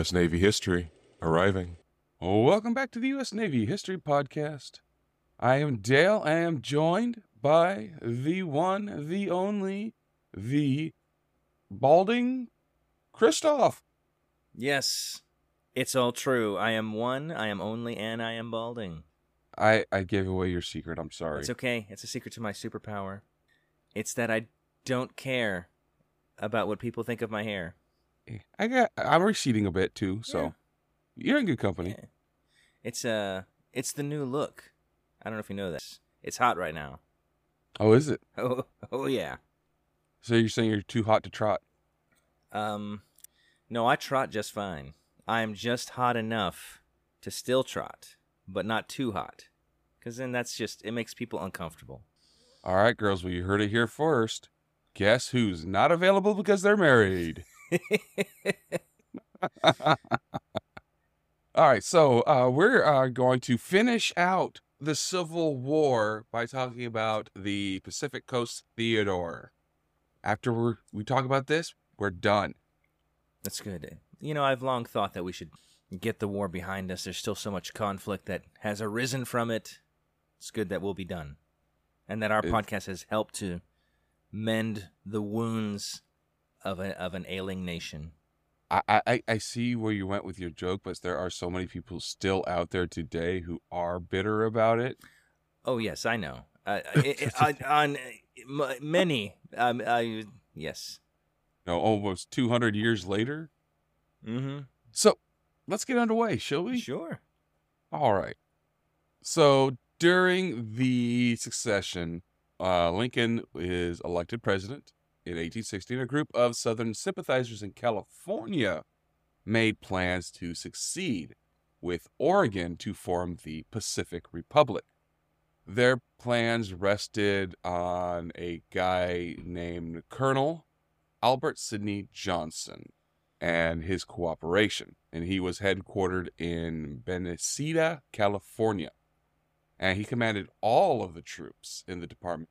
U.S. Navy history arriving. Welcome back to the U.S. Navy History Podcast. I am Dale. I am joined by the one, the only, the balding Christoph. Yes, it's all true. I am one, I am only, and I am balding. I, I gave away your secret. I'm sorry. It's okay. It's a secret to my superpower. It's that I don't care about what people think of my hair. I got. I'm receding a bit too, so Yeah. you're in good company. Yeah. It's uh it's the new look. I don't know if you know this. It's hot right now. Oh, is it? Oh, oh yeah. So you're saying you're too hot to trot? Um no, I trot just fine. I am just hot enough to still trot, but not too hot. Cuz then that's just it makes people uncomfortable. All right, girls. Well, you heard it here first. Guess who's not available because they're married? All right, so uh, we're uh, going to finish out the Civil War by talking about the Pacific Coast Theater. After we we talk about this, we're done. That's good. You know, I've long thought that we should get the war behind us. There's still so much conflict that has arisen from it. It's good that we'll be done. And that our podcast has helped to mend the wounds of a, of an ailing nation. I, I, I- see where you went with your joke, but there are so many people still out there today who are bitter about it. Oh yes, I know. Uh, I, I, on uh, m- many, um, I, yes. Know, almost 200 years later. Mm-hmm. So let's get underway, shall we? Sure. All right. So during the succession, uh, Lincoln is elected president in 1860, and a group of Southern sympathizers in California made plans to succeed with Oregon to form the Pacific Republic. Their plans rested on a guy named Colonel Albert Sidney Johnston and his cooperation. And he was headquartered in Benecida, California. And he commanded all of the troops in the department.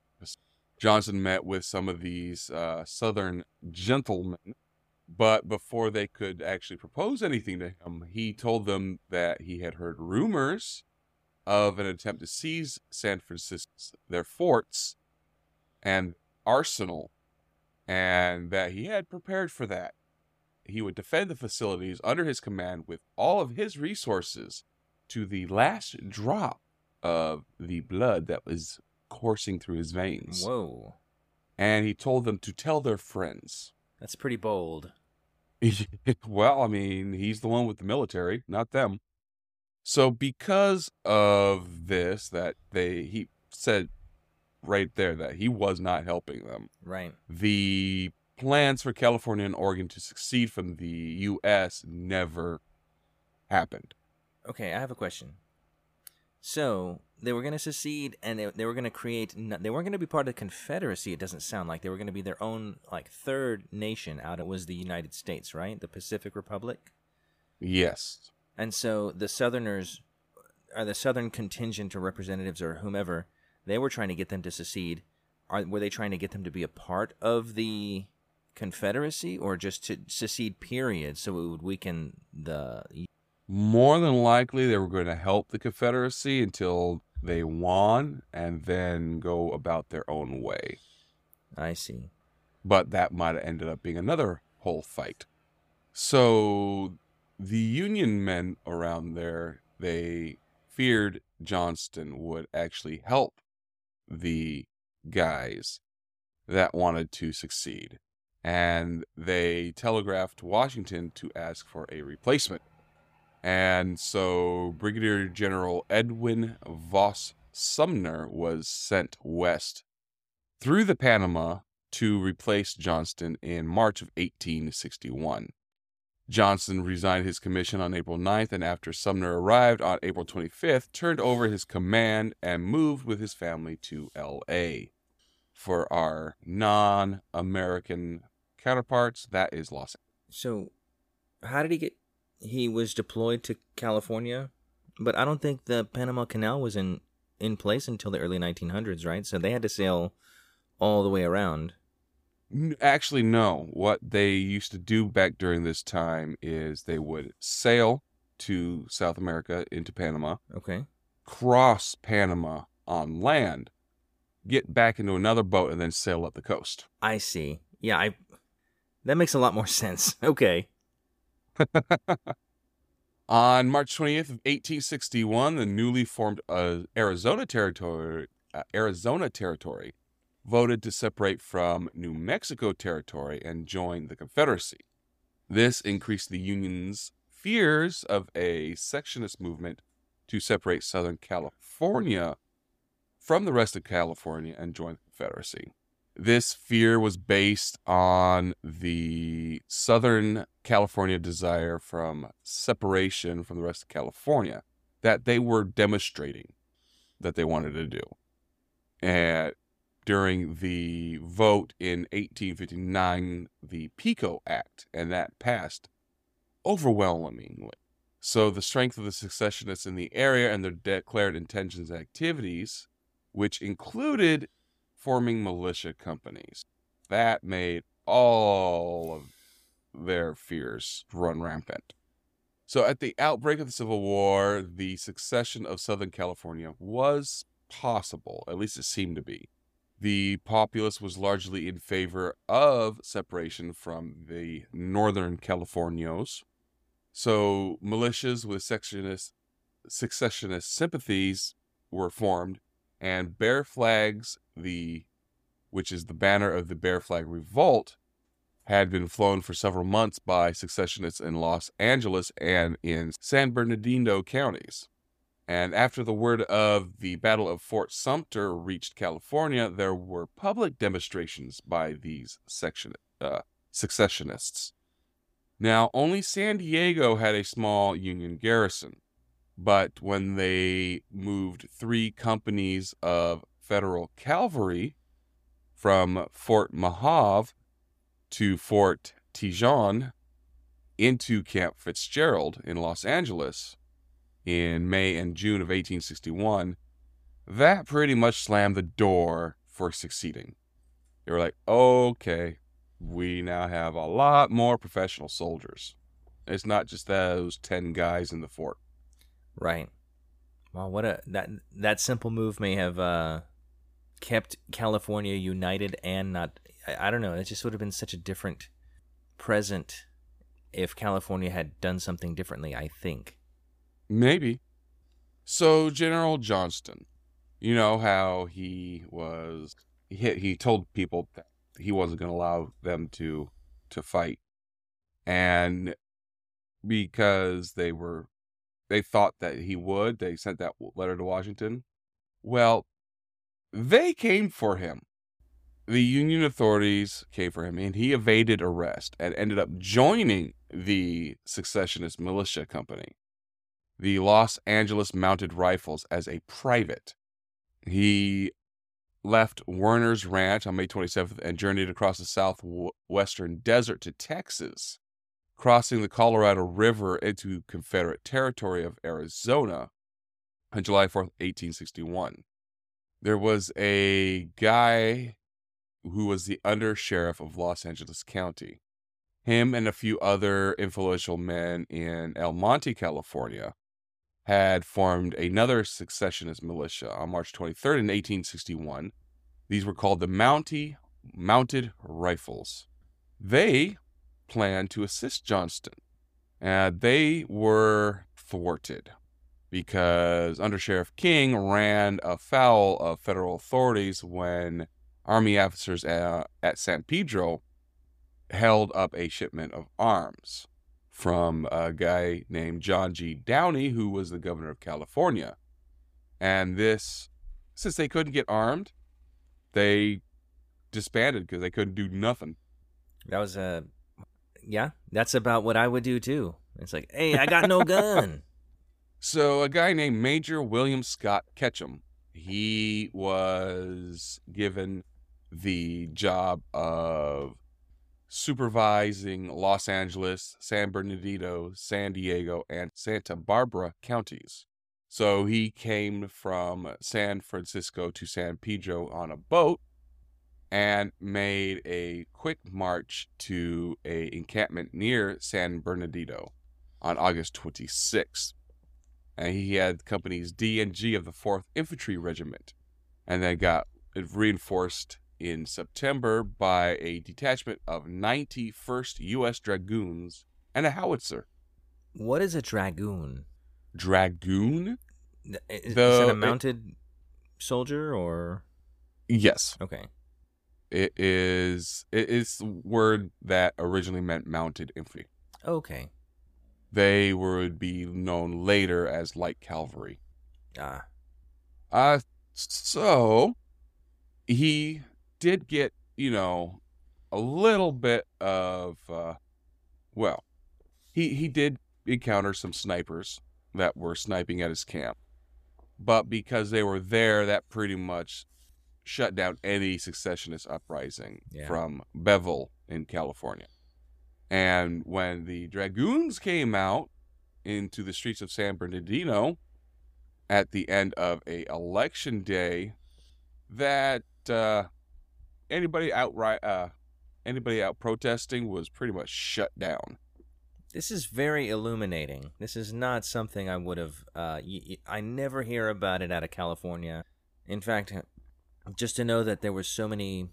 Johnston met with some of these uh, southern gentlemen, but before they could actually propose anything to him, he told them that he had heard rumors of an attempt to seize San Francisco, their forts and arsenal, and that he had prepared for that. He would defend the facilities under his command with all of his resources to the last drop of the blood that was coursing through his veins. Whoa, And he told them to tell their friends. that's pretty bold. well, I mean, he's the one with the military, not them. So because of this that they he said right there that he was not helping them Right. the plans for California and Oregon to succeed from the U.S. never happened. Okay, I have a question. So they were going to secede, and they, they were going to create. They weren't going to be part of the Confederacy. It doesn't sound like they were going to be their own like third nation. Out it was the United States, right? The Pacific Republic. Yes. And so the Southerners, or the Southern contingent or representatives or whomever, they were trying to get them to secede. Are were they trying to get them to be a part of the Confederacy, or just to secede? Period. So it would weaken the. More than likely, they were going to help the Confederacy until they won and then go about their own way. I see. But that might have ended up being another whole fight. So the Union men around there, they feared Johnston would actually help the guys that wanted to succeed. And they telegraphed Washington to ask for a replacement. And so Brigadier General Edwin Vose Sumner was sent west through the Panama to replace Johnston in March of 1861. Johnston resigned his commission on April 9th, and after Sumner arrived on April 25th, turned over his command and moved with his family to L.A. For our non American counterparts, that is Los Angeles. So, how did he get? He was deployed to California, but I don't think the Panama Canal was in in place until the early 1900s, right? So they had to sail all the way around. Actually, no. What they used to do back during this time is they would sail to South America into Panama, Okay. cross Panama on land, get back into another boat, and then sail up the coast. I see. Yeah, I. That makes a lot more sense. Okay. On March 20th of 1861, the newly formed uh, Arizona territory, uh, Arizona territory, voted to separate from New Mexico territory and join the Confederacy. This increased the Union's fears of a sectionist movement to separate Southern California from the rest of California and join the Confederacy. This fear was based on the Southern California desire from separation from the rest of California that they were demonstrating that they wanted to do. And during the vote in 1859, the PICO Act, and that passed overwhelmingly. So the strength of the secessionists in the area and their declared intentions and activities, which included forming militia companies, that made all of their fears run rampant. So at the outbreak of the Civil War, the succession of Southern California was possible, at least it seemed to be. The populace was largely in favor of separation from the Northern Californios. So militias with secessionist, secessionist sympathies were formed, and Bear Flags, the which is the banner of the Bear Flag Revolt, had been flown for several months by secessionists in Los Angeles and in San Bernardino counties. And after the word of the Battle of Fort Sumter reached California, there were public demonstrations by these section, uh, secessionists. Now, only San Diego had a small Union garrison, but when they moved three companies of federal cavalry from Fort Mojave to Fort Tejon into Camp Fitzgerald in Los Angeles in May and June of 1861, that pretty much slammed the door for succeeding. They were like, okay, we now have a lot more professional soldiers. It's not just those 10 guys in the fort. Right. Well, what a that that simple move may have uh, kept California united and not. I, I don't know. It just would have been such a different present if California had done something differently. I think. Maybe. So General Johnston, you know how he was he he told people that he wasn't going to allow them to to fight. And because they were they thought that he would, they sent that letter to Washington. Well, they came for him. The Union authorities came for him, and he evaded arrest and ended up joining the secessionist militia company, the Los Angeles Mounted Rifles, as a private. He left Warner's Ranch on May 27th and journeyed across the southwestern desert to Texas, crossing the Colorado River into Confederate territory of Arizona on July 4th, 1861 there was a guy who was the under sheriff of Los Angeles County. Him and a few other influential men in El Monte, California, had formed another secessionist militia on March 23rd in 1861. These were called the Monte Mounted Rifles. They planned to assist Johnston, and they were thwarted because Under Sheriff King ran afoul of federal authorities when Army officers at, at San Pedro held up a shipment of arms from a guy named John G. Downey, who was the governor of California. And this, since they couldn't get armed, they disbanded because they couldn't do nothing. That was a, uh, yeah, that's about what I would do too. It's like, hey, I got no gun. So a guy named Major William Scott Ketchum, he was given the job of supervising Los Angeles, San Bernardino, San Diego, and Santa Barbara counties. So he came from San Francisco to San Pedro on a boat and made a quick march to a encampment near San Bernardino on August 26th. And he had companies D and G of the 4th Infantry Regiment, and then got reinforced in September by a detachment of 91st U.S. Dragoons and a howitzer. What is a dragoon? Dragoon? Is, The- is it a it- mounted soldier or Yes. okay? It is it is the word that originally meant mounted infantry. Okay. They would be known later as light cavalry. Ah, Uh so he did get, you know, a little bit of uh well, he he did encounter some snipers that were sniping at his camp. But because they were there, that pretty much shut down any secessionist uprising Yeah. from Bevel in California. And when the dragoons came out into the streets of San Bernardino at the end of a election day, that uh, anybody outright uh, anybody out protesting was pretty much shut down. this is very illuminating. This is not something I would have. Uh, y- y- I never hear about it out of California. In fact, just to know that there were so many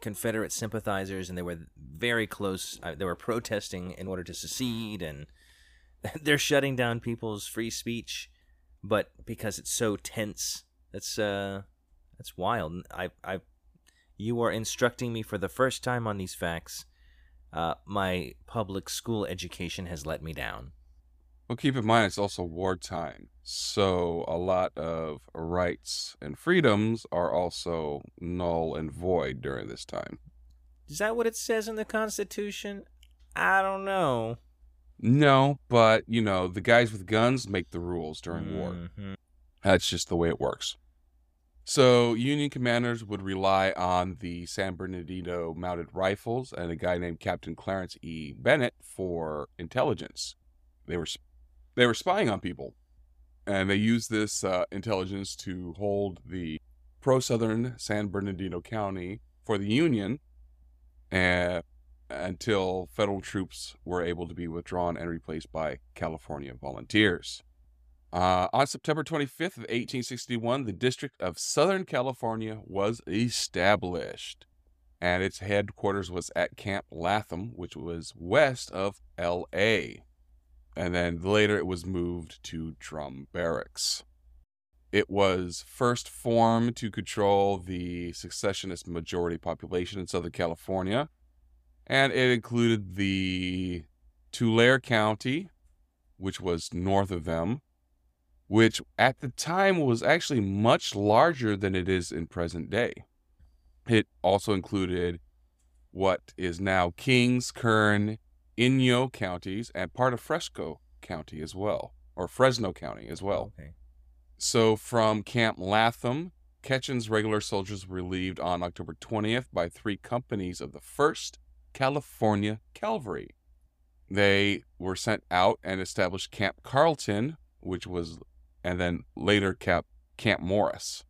Confederate sympathizers and they were very close. Uh, they were protesting in order to secede, and they're shutting down people's free speech. But because it's so tense, that's uh, that's wild. I, I, you are instructing me for the first time on these facts. Uh, my public school education has let me down. Well, keep in mind it's also wartime, so a lot of rights and freedoms are also null and void during this time. Is that what it says in the Constitution? I don't know. No, but you know the guys with guns make the rules during war. Mhm. That's just the way it works. So, Union commanders would rely on the San Bernardino mounted rifles and a guy named Captain Clarence E. Bennett for intelligence. They were they were spying on people, and they used this uh, intelligence to hold the pro-southern San Bernardino County for the Union, uh, until federal troops were able to be withdrawn and replaced by California volunteers. Uh, on September 25th of 1861, the District of Southern California was established, and its headquarters was at Camp Latham, which was west of L.A. And then later it was moved to Drum Barracks. It was first formed to control the secessionist majority population in Southern California, and it included the Tulare County, which was north of them, which at the time was actually much larger than it is in present day. It also included what is now Kings, Kern, Inyo counties, and part of Fresco County as well, or Fresno County as well. Okay. So from Camp Latham, Ketchum's regular soldiers were relieved on October 20th by three companies of the 1st California Cavalry. They were sent out and established Camp Carleton, which was, and then later Camp, Camp Morris.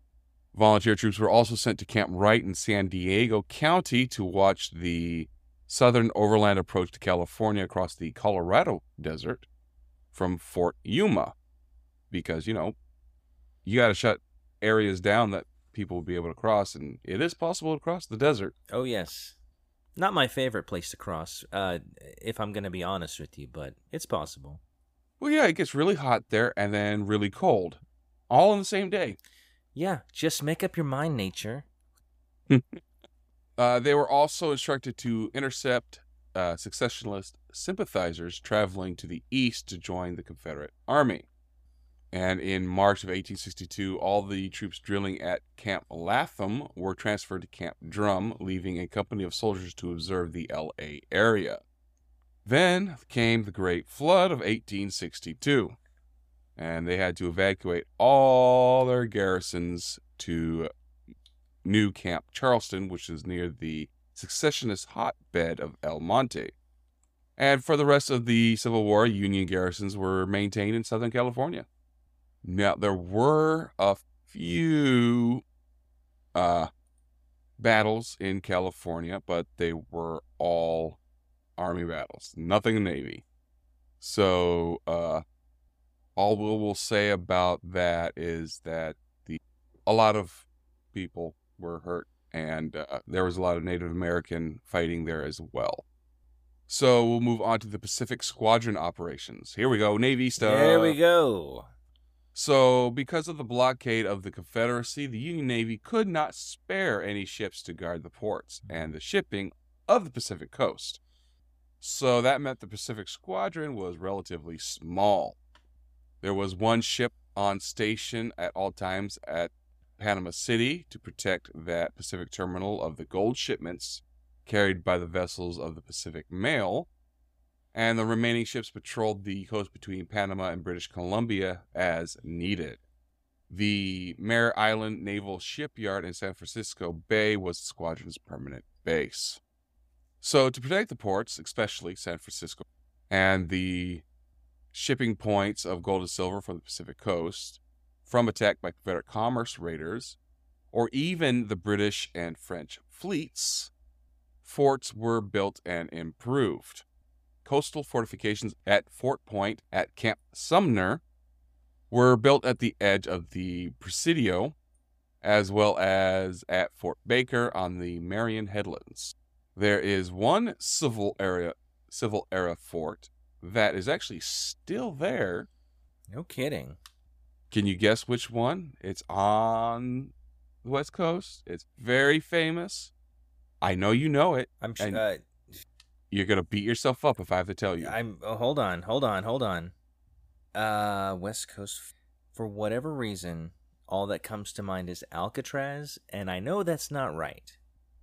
Volunteer troops were also sent to Camp Wright in San Diego County to watch the southern overland approach to California across the Colorado Desert from Fort Yuma. Because, you know, you got to shut areas down that people will be able to cross, and it is possible to cross the desert. Oh yes. Not my favorite place to cross, uh, if I'm gonna be honest with you, but it's possible. Well, yeah, it gets really hot there and then really cold, all in the same day. Yeah, just make up your mind, nature. Uh, they were also instructed to intercept uh, secessionist sympathizers traveling to the east to join the Confederate Army. And in March of 1862, all the troops drilling at Camp Latham were transferred to Camp Drum, leaving a company of soldiers to observe the LA area. Then came the Great Flood of 1862, and they had to evacuate all their garrisons to new Camp Charleston, which is near the secessionist hotbed of El Monte. And for the rest of the Civil War, Union garrisons were maintained in Southern California. Now, there were a few uh, battles in California, but they were all Army battles, nothing Navy. So, uh, all we will say about that is that the a lot of people were hurt, and uh, there was a lot of Native American fighting there as well. So we'll move on to the Pacific Squadron operations. Here we go, Navy stuff. There we go. So, because of the blockade of the Confederacy, the Union Navy could not spare any ships to guard the ports and the shipping of the Pacific coast. So, that meant the Pacific Squadron was relatively small. There was one ship on station at all times at Panama City to protect that Pacific terminal of the gold shipments carried by the vessels of the Pacific Mail and the remaining ships patrolled the coast between Panama and British Columbia as needed. The Mare Island Naval Shipyard in San Francisco Bay was the squadron's permanent base. So, to protect the ports, especially San Francisco, and the shipping points of gold and silver from the Pacific coast from attack by Confederate commerce raiders, or even the British and French fleets, forts were built and improved coastal fortifications at Fort Point at Camp Sumner were built at the edge of the Presidio, as well as at Fort Baker on the Marin Headlands. There is one civil era civil era fort that is actually still there. No kidding. Can you guess which one? It's on the West Coast. It's very famous. I know you know it. I'm sure. Uh, You're gonna beat yourself up if I have to tell you. I'm. Oh, hold on. Hold on. Hold on. Uh, West Coast. For whatever reason, all that comes to mind is Alcatraz, and I know that's not right.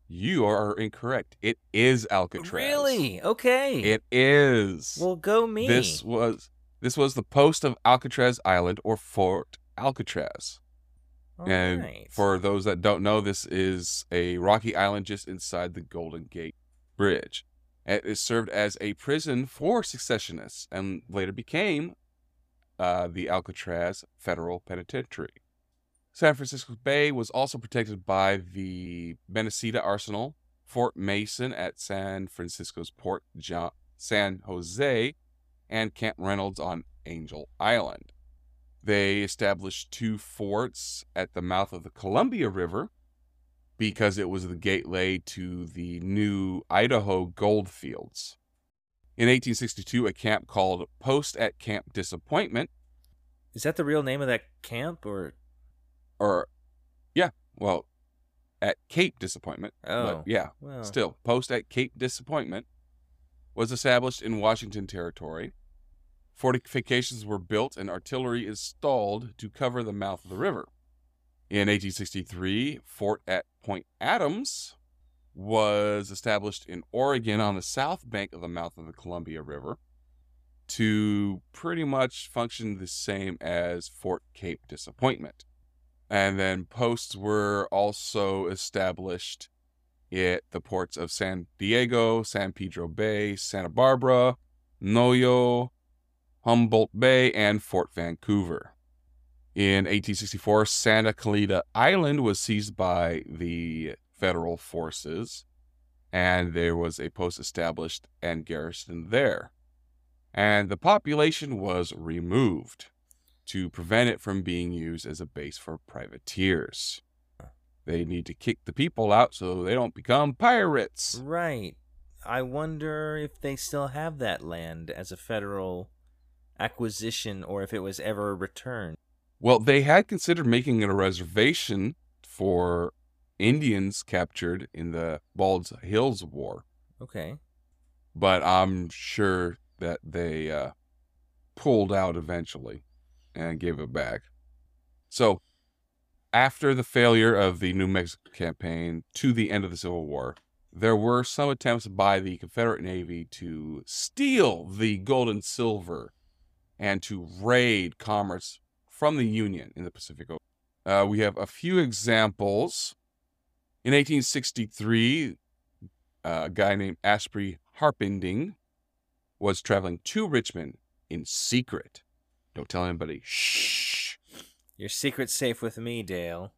You are incorrect. It is Alcatraz. Really? Okay. It is. well, go me. This was this was the post of Alcatraz Island or Fort Alcatraz. All and right. for those that don't know, this is a rocky island just inside the Golden Gate Bridge. It is served as a prison for secessionists and later became uh, the Alcatraz Federal Penitentiary. San Francisco Bay was also protected by the Benecita Arsenal, Fort Mason at San Francisco's Port Jo- San Jose, and Camp Reynolds on Angel Island. They established two forts at the mouth of the Columbia River because it was the gateway to the new Idaho gold fields. In 1862, a camp called Post at Camp Disappointment, is that the real name of that camp, or or yeah, well, at Cape Disappointment, oh, but yeah, well, Still, post at Cape Disappointment was established in Washington Territory. Fortifications were built and artillery installed to cover the mouth of the river. In 1863, Fort at Point Adams was established in Oregon on the south bank of the mouth of the Columbia River to pretty much function the same as Fort Cape Disappointment. And then posts were also established at the ports of San Diego, San Pedro Bay, Santa Barbara, Noyo, Humboldt Bay, and Fort Vancouver. In 1864, Santa Clarita Island was seized by the federal forces, and there was a post established and garrisoned there. And the population was removed to prevent it from being used as a base for privateers. They need to kick the people out so they don't become pirates. right. I wonder if they still have that land as a federal acquisition, or if it was ever returned. Well, they had considered making it a reservation for Indians captured in the Bald Hills War, Okay. but I'm sure that they uh, pulled out eventually and gave it back. So, after the failure of the New Mexico campaign to the end of the Civil War, there were some attempts by the Confederate Navy to steal the gold and silver and to raid commerce from the Union in the Pacific Ocean. Uh, we have a few examples. In 1863, a guy named Asbury Harpending was traveling to Richmond in secret. Don't tell anybody. Shh. Your secret's safe with me, Dale.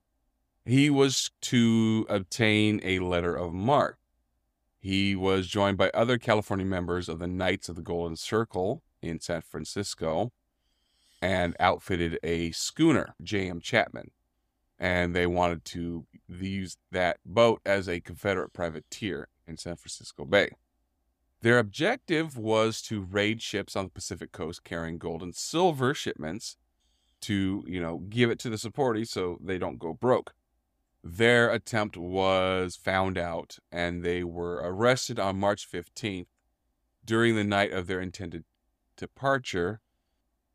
he was to obtain a letter of marque. He was joined by other California members of the Knights of the Golden Circle in San Francisco and outfitted a schooner, J.M. Chapman. And they wanted to use that boat as a Confederate privateer in San Francisco Bay. Their objective was to raid ships on the Pacific coast carrying gold and silver shipments to, you know, give it to the supportees so they don't go broke. Their attempt was found out and they were arrested on March 15th during the night of their intended departure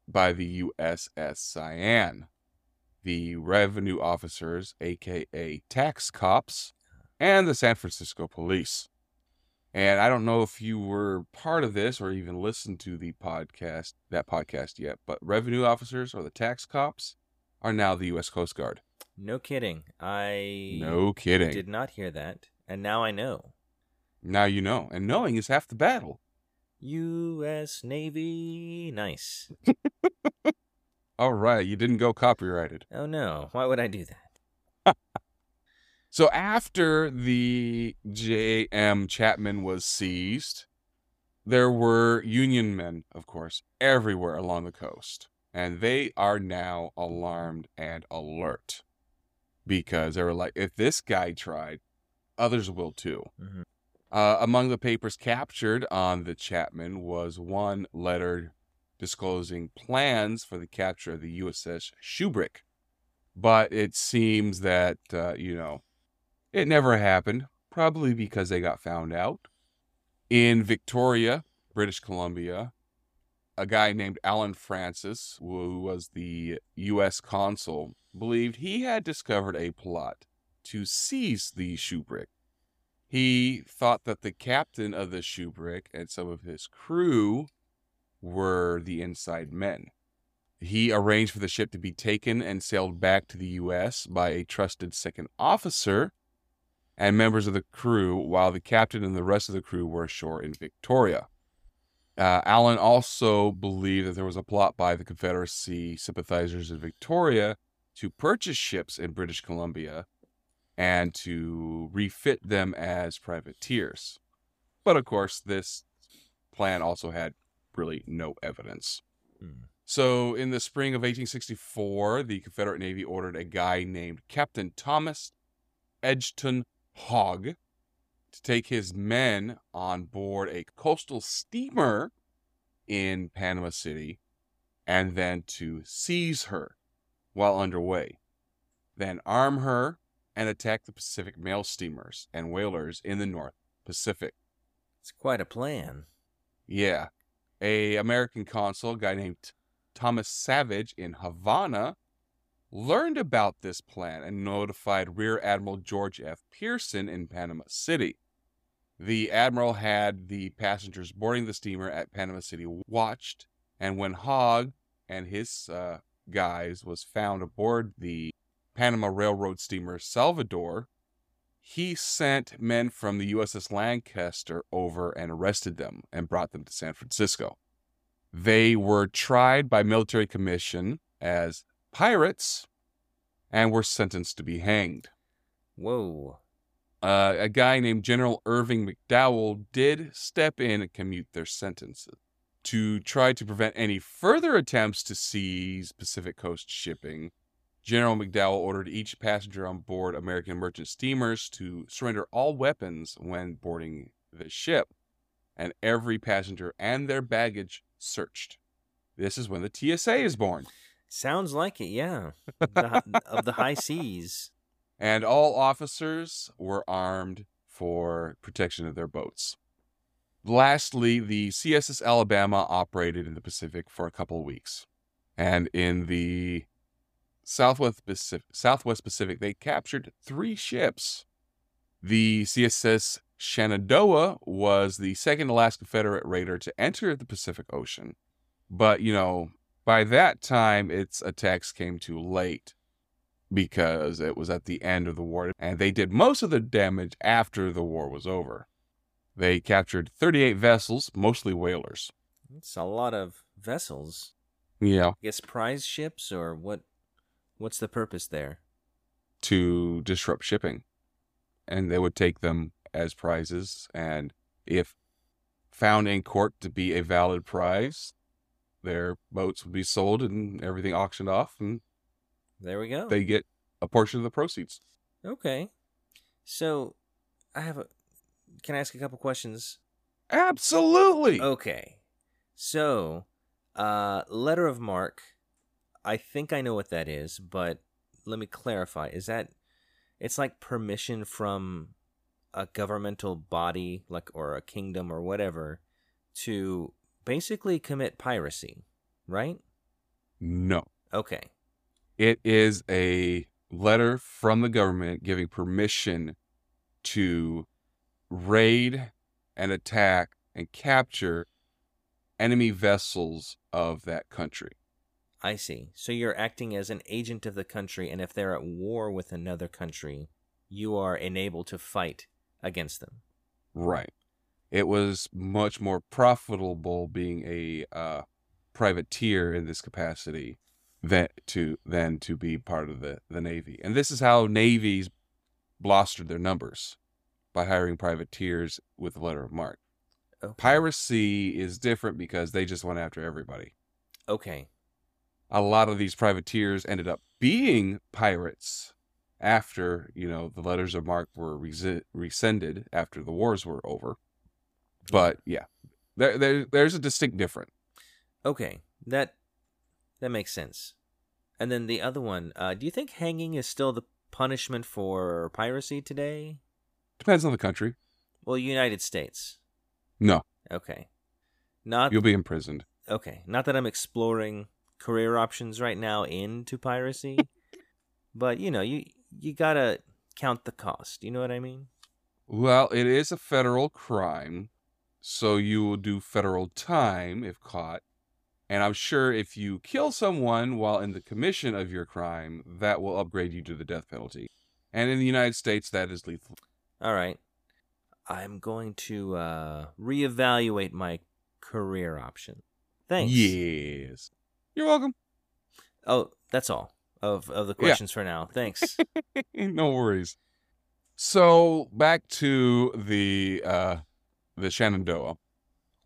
by the USS Cyane. The revenue officers, aka tax cops, and the San Francisco police. And I don't know if you were part of this or even listened to the podcast, that podcast yet, but revenue officers or the tax cops are now the U.S. Coast Guard. No kidding. I No kidding. did not hear that, and now I know. Now you know. And knowing is half the battle. U.S. Navy, nice. All right. You didn't go copyrighted. Oh no, why would I do that? So after the J.M. Chapman was seized, there were Union men, of course, everywhere along the coast. And they are now alarmed and alert because they were like, if this guy tried, others will too. Mhm. Uh, among the papers captured on the Chapman was one letter disclosing plans for the capture of the USS Shubrick. But it seems that, uh, you know, it never happened, probably because they got found out. In Victoria, British Columbia, a guy named Allen Francis, who was the U.S. consul, believed he had discovered a plot to seize the Shubrick. He thought that the captain of the Shubrick and some of his crew were the inside men. He arranged for the ship to be taken and sailed back to the U.S. by a trusted second officer and members of the crew, while the captain and the rest of the crew were ashore in Victoria. Uh, Allen also believed that there was a plot by the Confederacy sympathizers in Victoria to purchase ships in British Columbia and to refit them as privateers. But of course, this plan also had really no evidence. Hmm. So, in the spring of 1864, the Confederate Navy ordered a guy named Captain Thomas Edgerton Hogg to take his men on board a coastal steamer in Panama City and then to seize her while underway, then arm her and attack the Pacific mail steamers and whalers in the North Pacific. It's quite a plan. Yeah. A American consul, a guy named Thomas Savage in Havana, learned about this plan and notified Rear Admiral George F. Pearson in Panama City. The admiral had the passengers boarding the steamer at Panama City watched, and when Hogg and his uh, guys was found aboard the Panama Railroad steamer Salvador, he sent men from the USS Lancaster over and arrested them and brought them to San Francisco. They were tried by military commission as pirates and were sentenced to be hanged. Whoa. Uh, a guy named General Irvin McDowell did step in and commute their sentences. To try to prevent any further attempts to seize Pacific Coast shipping, General McDowell ordered each passenger on board American merchant steamers to surrender all weapons when boarding the ship, and every passenger and their baggage searched. This is when the TSA is born. Sounds like it, yeah. The, of the high seas. and all officers were armed for protection of their boats. Lastly, the CSS Alabama operated in the Pacific for a couple of weeks. And in the Southwest Pacific, Southwest Pacific, they captured three ships. The CSS Shenandoah was the second to last Confederate raider to enter the Pacific Ocean. But, you know, by that time, its attacks came too late because it was at the end of the war, and they did most of the damage after the war was over. They captured 38 vessels, mostly whalers. It's a lot of vessels. Yeah. I guess prize ships or what? What's the purpose there? to disrupt shipping. And they would take them as prizes. And if found in court to be a valid prize, their boats would be sold and everything auctioned off, and There we go. they get a portion of the proceeds. Okay. So, I have a. Can I ask a couple questions? Absolutely. Okay. So, uh, letter of marque. I think I know what that is, but let me clarify. Is that it's like permission from a governmental body, like or a kingdom or whatever, to basically commit piracy, right? No. Okay. It is a letter from the government giving permission to raid and attack and capture enemy vessels of that country. I see. So you're acting as an agent of the country, and if they're at war with another country, you are enabled to fight against them. Right. It was much more profitable being a uh, privateer in this capacity than to than to be part of the, the Navy. And this is how navies blustered their numbers by hiring privateers with a letter of marque. Okay. Piracy is different because they just went after everybody. Okay. A lot of these privateers ended up being pirates after, you know, the letters of marque were resi- rescinded after the wars were over. But yeah, there, there there's a distinct difference. Okay. That that makes sense. And then the other one, uh, do you think hanging is still the punishment for piracy today? Depends on the country. Well, United States. No, Okay. Not you'll be imprisoned. okay. Not that I'm exploring career options right now into piracy, but you know, you you gotta count the cost. You know what I mean? Well, it is a federal crime, so you will do federal time if caught. And I'm sure if you kill someone while in the commission of your crime, that will upgrade you to the death penalty. And in the United States, that is lethal. All right. I'm going to uh reevaluate my career option. Thanks. Yes. You're welcome. Oh, that's all of of the Yeah. questions for now. Thanks. no worries. So back to the uh the Shenandoah.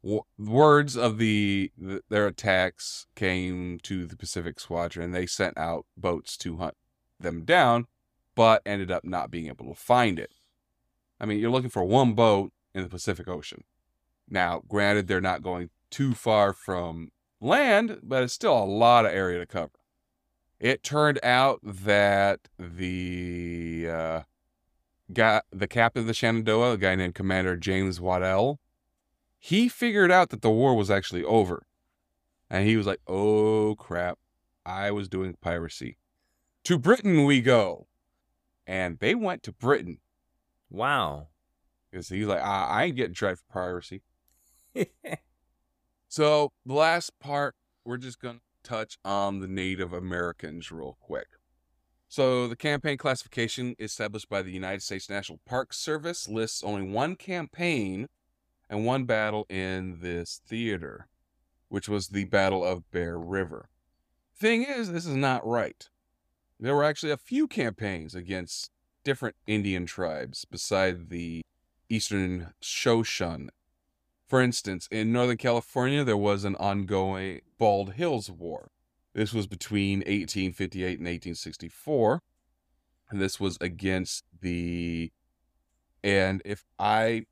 W- words of the, the their attacks came to the Pacific Squadron. And they sent out boats to hunt them down, but ended up not being able to find it. I mean, you're looking for one boat in the Pacific Ocean. Now, granted, they're not going too far from land, but it's still a lot of area to cover. It turned out that the uh, guy, the captain of the Shenandoah, a guy named Commander James Waddell, he figured out that the war was actually over, and he was like, "Oh crap, I was doing piracy. To Britain we go," and they went to Britain wow. because he's like, I, "I ain't getting tried for piracy." So the last part, we're just going to touch on the Native Americans real quick. So the campaign classification established by the United States National Park Service lists only one campaign and one battle in this theater, which was the Battle of Bear River. Thing is, this is not right. There were actually a few campaigns against different Indian tribes beside the Eastern Shoshone for instance, in Northern California, there was an ongoing Bald Hills War. This was between 1858 and 1864. And this was against the. And if I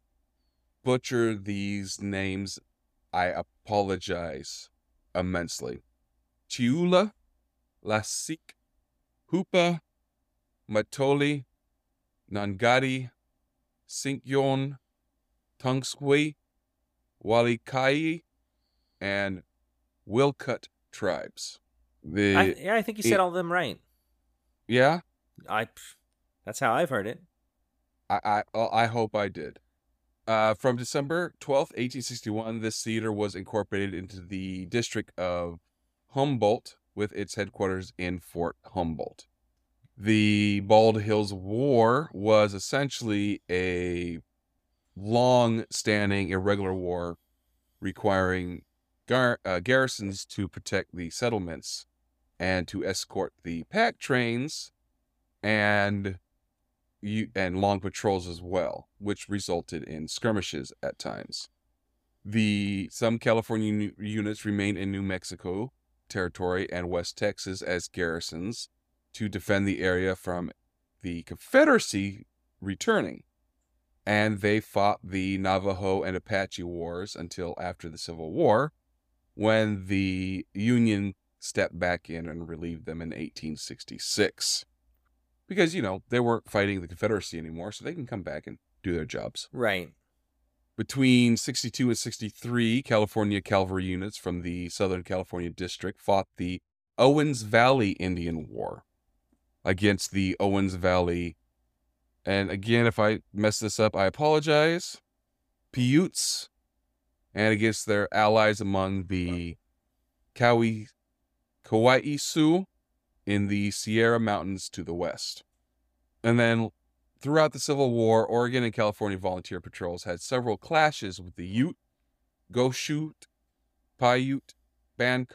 butcher these names, I apologize immensely. Chiula, Lassik, Hupa, Matoli, Nangadi, Sinkyon, Tungsui, Walikai, and Wilcut tribes. The I, yeah, I think you said it- all of them right. yeah, I. That's how I've heard it. I I I hope I did. Uh, from December twelfth, eighteen sixty one, this theater was incorporated into the district of Humboldt, with its headquarters in Fort Humboldt. The Bald Hills War was essentially a long-standing irregular war requiring gar- uh, garrisons to protect the settlements and to escort the pack trains and you and long patrols as well, which resulted in skirmishes at times. The some California units remained in New Mexico territory and West Texas as garrisons to defend the area from the Confederacy returning. And they fought the Navajo and Apache wars until after the Civil War, when the Union stepped back in and relieved them in 1866. Because, you know, they weren't fighting the Confederacy anymore, so they can come back and do their jobs. Right. Between 62 and 63, California cavalry units from the Southern California District fought the Owens Valley Indian War against the Owens Valley. And again, if I mess this up, I apologize. Paiutes and against their allies among the Kawi, Kawaiisu in the Sierra Mountains to the west. And then throughout the Civil War, Oregon and California volunteer patrols had several clashes with the Ute, Goshute, Paiute, Ban-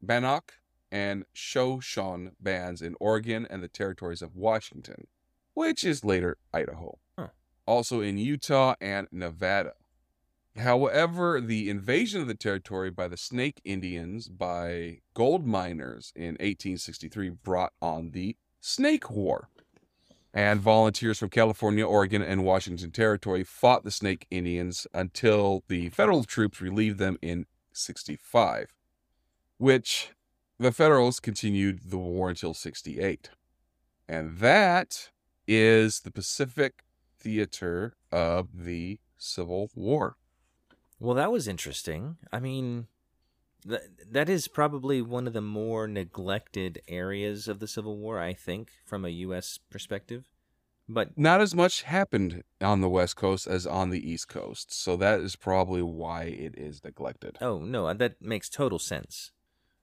Bannock, and Shoshone bands in Oregon and the territories of Washington, which is later Idaho. Huh. Also in Utah and Nevada. However, the invasion of the territory by the Snake Indians by gold miners in 1863 brought on the Snake War. And volunteers from California, Oregon, and Washington Territory fought the Snake Indians until the federal troops relieved them in 65, which the Federals continued the war until 68. And that is the Pacific theater of the Civil War. Well, that was interesting. I mean, that that is probably one of the more neglected areas of the Civil War, I think, from a U.S. perspective. But Not as much happened on the West Coast as on the East Coast, so that is probably why it is neglected. oh no, uh, that makes total sense.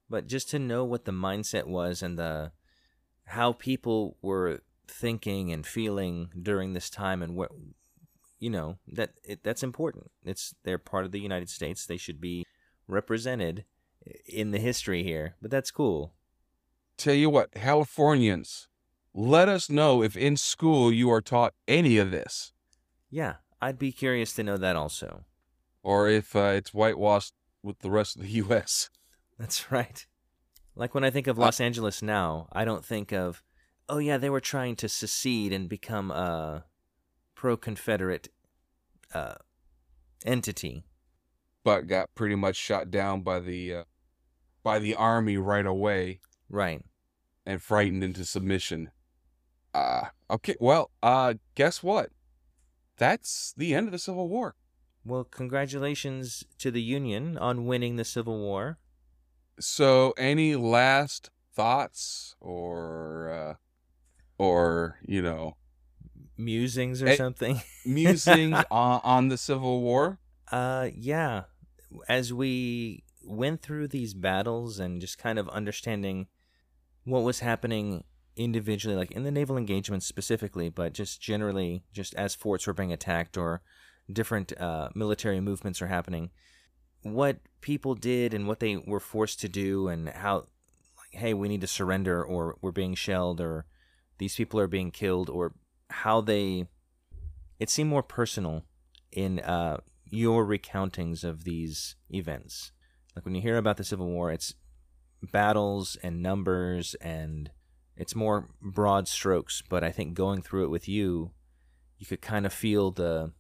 But just to know what the mindset was and the how people were thinking and feeling during this time and what you know that it, that's important. It's they're part of the United States. They should be represented in the history here. But that's cool. Tell you what, Californians, let us know if in school you are taught any of this, Yeah, I'd be curious to know that also. or if uh, it's whitewashed with the rest of the U.S. That's right. Like when I think of Los Angeles now, I don't think of, oh yeah, they were trying to secede and become a pro-Confederate uh, entity. but got pretty much shot down by the uh, by the army right away Right. and frightened into submission. Uh okay, well, uh guess what? That's the end of the Civil War. Well, congratulations to the Union on winning the Civil War. So, any last thoughts or uh or, you know, Musings or Eh. something. musings on, on the Civil War? Uh, yeah. As we went through these battles and just kind of understanding what was happening individually, like in the naval engagements specifically, but just generally, just as forts were being attacked or different uh, military movements are happening, what people did and what they were forced to do, and how, like, hey, we need to surrender, or we're being shelled, or these people are being killed, or how they. It seemed more personal in uh, your recountings of these events. Like when you hear about the Civil War, it's battles and numbers and it's more broad strokes, but I think going through it with you, you could kind of feel the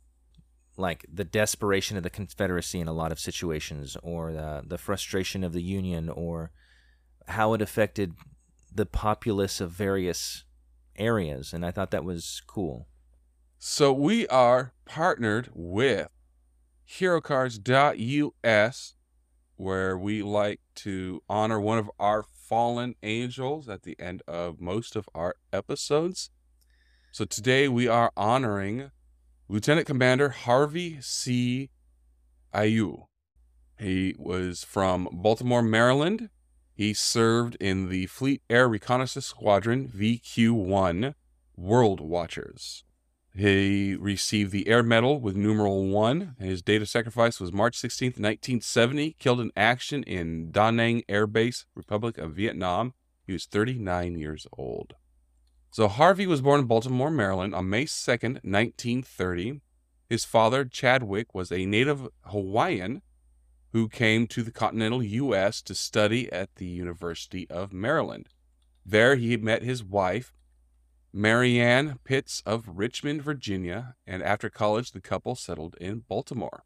like the desperation of the Confederacy in a lot of situations or the the frustration of the Union or how it affected the populace of various areas and I thought that was cool. So we are partnered with HeroCards.us, where we like to honor one of our fallen angels at the end of most of our episodes. So today we are honoring Lieutenant Commander Harvey C. Ayu. He was from Baltimore, Maryland. He served in the Fleet Air Reconnaissance Squadron VQ 1 World Watchers. He received the Air Medal with numeral 1. and His date of sacrifice was March 16th, 1970. Killed in action in Da Nang Air Base, Republic of Vietnam. He was 39 years old. So Harvey was born in Baltimore, Maryland on May 2nd, 1930. His father, Chadwick, was a native Hawaiian who came to the continental U.S. to study at the University of Maryland. There he met his wife, Marianne Pitts of Richmond, Virginia, and after college, the couple settled in Baltimore.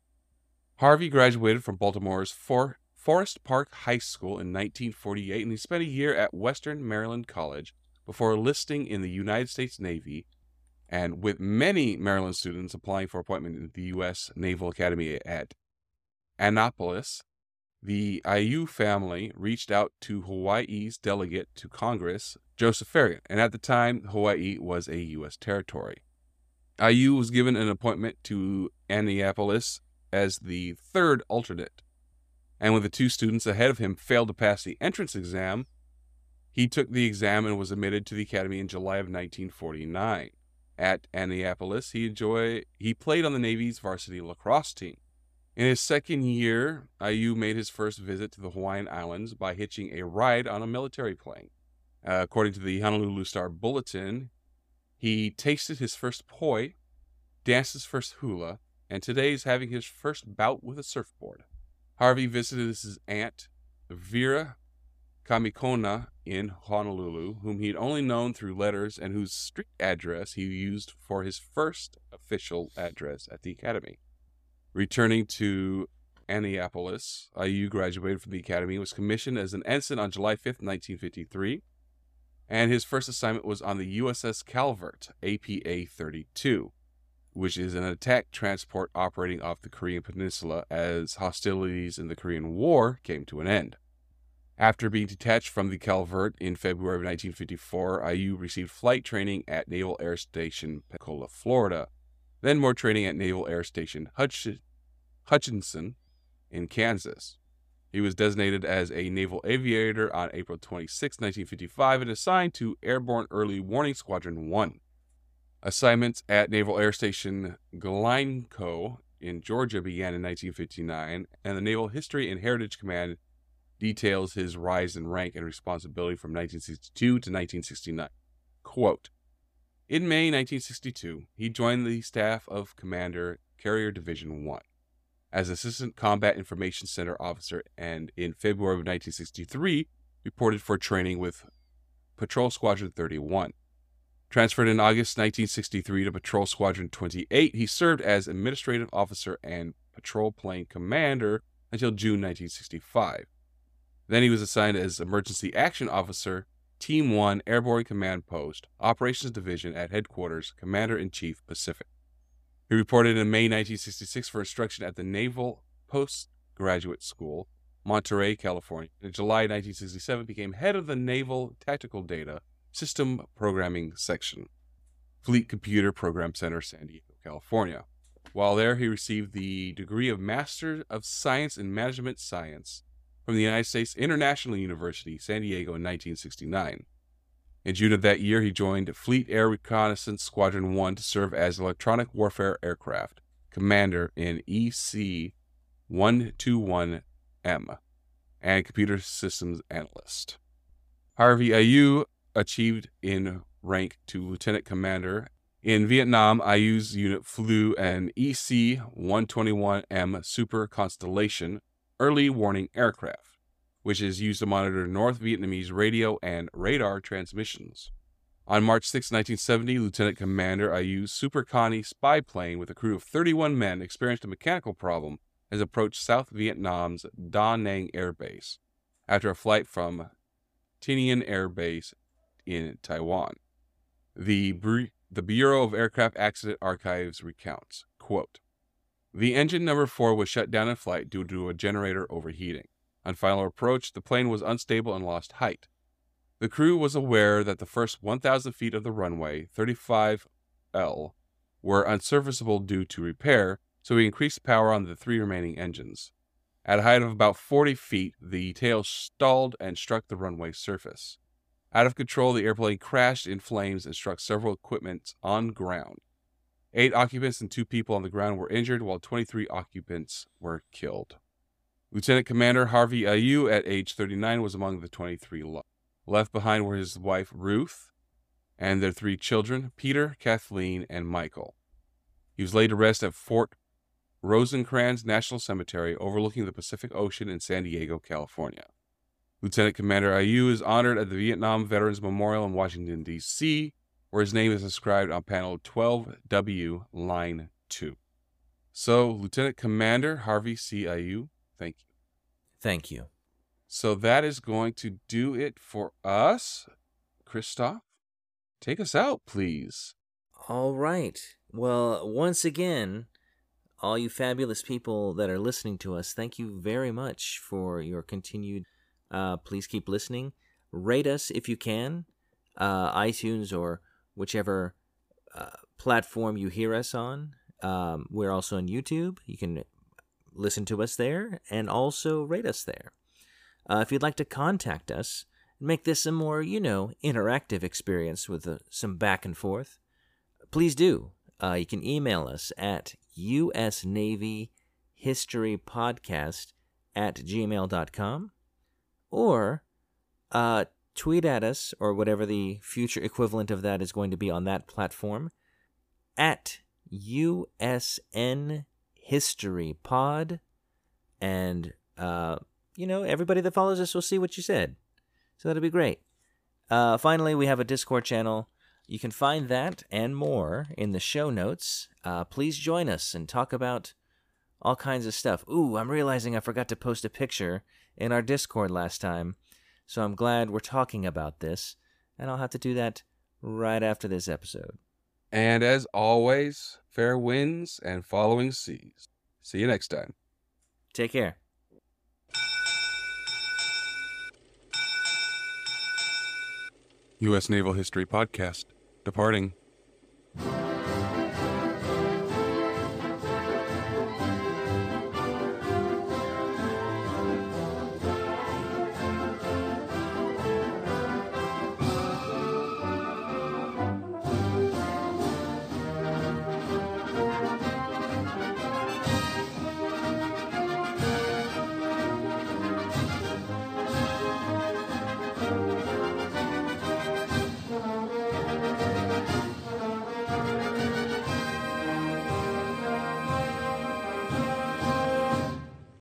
Harvey graduated from Baltimore's For- Forest Park High School in 1948, and he spent a year at Western Maryland College before enlisting in the United States Navy. And with many Maryland students applying for appointment in the U.S. Naval Academy at Annapolis, the IU family reached out to Hawaii's delegate to Congress, Joseph Farragut, and at the time, Hawaii was a U.S. territory. IU was given an appointment to Annapolis as the third alternate. And when the two students ahead of him failed to pass the entrance exam, he took the exam and was admitted to the academy in July of 1949. At Annapolis, he enjoy he played on the Navy's varsity lacrosse team. In his second year, Ayu made his first visit to the Hawaiian Islands by hitching a ride on a military plane. Uh, according to the Honolulu Star Bulletin, he tasted his first poi, danced his first hula, and today is having his first bout with a surfboard. Harvey visited his aunt, Vera Kamikona, in Honolulu, whom he had only known through letters and whose street address he used for his first official address at the academy. Returning to Annapolis, IU graduated from the academy was commissioned as an ensign on July 5, 1953. And his first assignment was on the USS Calvert, APA 32, which is an attack transport operating off the Korean Peninsula as hostilities in the Korean War came to an end. After being detached from the Calvert in February of 1954, IU received flight training at Naval Air Station Pensacola, Florida, then more training at Naval Air Station Hutch- Hutchinson in Kansas. He was designated as a naval aviator on April 26, 1955, and assigned to Airborne Early Warning Squadron 1. Assignments at Naval Air Station Glynco in Georgia began in 1959, and the Naval History and Heritage Command details his rise in rank and responsibility from 1962 to 1969. Quote In May 1962, he joined the staff of Commander Carrier Division 1 as Assistant Combat Information Center Officer, and in February of 1963, reported for training with Patrol Squadron 31. Transferred in August 1963 to Patrol Squadron 28, he served as Administrative Officer and Patrol Plane Commander until June 1965. Then he was assigned as Emergency Action Officer, Team 1 Airborne Command Post, Operations Division at Headquarters, Commander in Chief, Pacific. He reported in May 1966 for instruction at the Naval Postgraduate School, Monterey, California. In July 1967, became head of the Naval Tactical Data System Programming Section, Fleet Computer Program Center, San Diego, California. While there, he received the degree of Master of Science in Management Science from the United States International University, San Diego, in 1969. In June of that year, he joined Fleet Air Reconnaissance Squadron 1 to serve as electronic warfare aircraft commander in EC 121M and computer systems analyst. Harvey Ayu achieved in rank to lieutenant commander. In Vietnam, Ayu's unit flew an EC 121M Super Constellation early warning aircraft, which is used to monitor North Vietnamese radio and radar transmissions. On March 6, 1970, Lieutenant Commander Ayu's Super Connie spy plane with a crew of 31 men experienced a mechanical problem as approached South Vietnam's Da Nang Air Base after a flight from Tainan Air Base in Taiwan. The, the Bureau of Aircraft Accident Archives recounts, quote, The engine number 4 was shut down in flight due to a generator overheating. On final approach, the plane was unstable and lost height. The crew was aware that the first 1,000 feet of the runway, 35L, were unserviceable due to repair, so we increased power on the three remaining engines. At a height of about 40 feet, the tail stalled and struck the runway surface. Out of control, the airplane crashed in flames and struck several equipment on ground. Eight occupants and two people on the ground were injured, while 23 occupants were killed. Lieutenant Commander Harvey Ayu, at age 39, was among the 23 left. Left behind were his wife Ruth and their three children, Peter, Kathleen, and Michael. He was laid to rest at Fort Rosecrans National Cemetery overlooking the Pacific Ocean in San Diego, California. Lieutenant Commander Ayu is honored at the Vietnam Veterans Memorial in Washington, D.C., where his name is inscribed on panel 12W, line 2. So, Lieutenant Commander Harvey C. Ayu, thank you. Thank you. So that is going to do it for us. Christoph, take us out, please. All right. Well, once again, all you fabulous people that are listening to us, thank you very much for your continued. Uh, please keep listening. Rate us if you can, uh, iTunes or whichever uh, platform you hear us on. Um, we're also on YouTube. You can listen to us there and also rate us there. Uh, if you'd like to contact us and make this a more, you know, interactive experience with uh, some back and forth, please do. Uh, you can email us at U.S. Navy History Podcast at gmail.com or uh, tweet at us or whatever the future equivalent of that is going to be on that platform at USN History Pod. And, uh, you know, everybody that follows us will see what you said. So that'll be great. Uh, finally, we have a Discord channel. You can find that and more in the show notes. Uh, please join us and talk about all kinds of stuff. Ooh, I'm realizing I forgot to post a picture in our Discord last time. So I'm glad we're talking about this. And I'll have to do that right after this episode. And as always, fair winds and following seas. See you next time. Take care. U.S. Naval History Podcast. Departing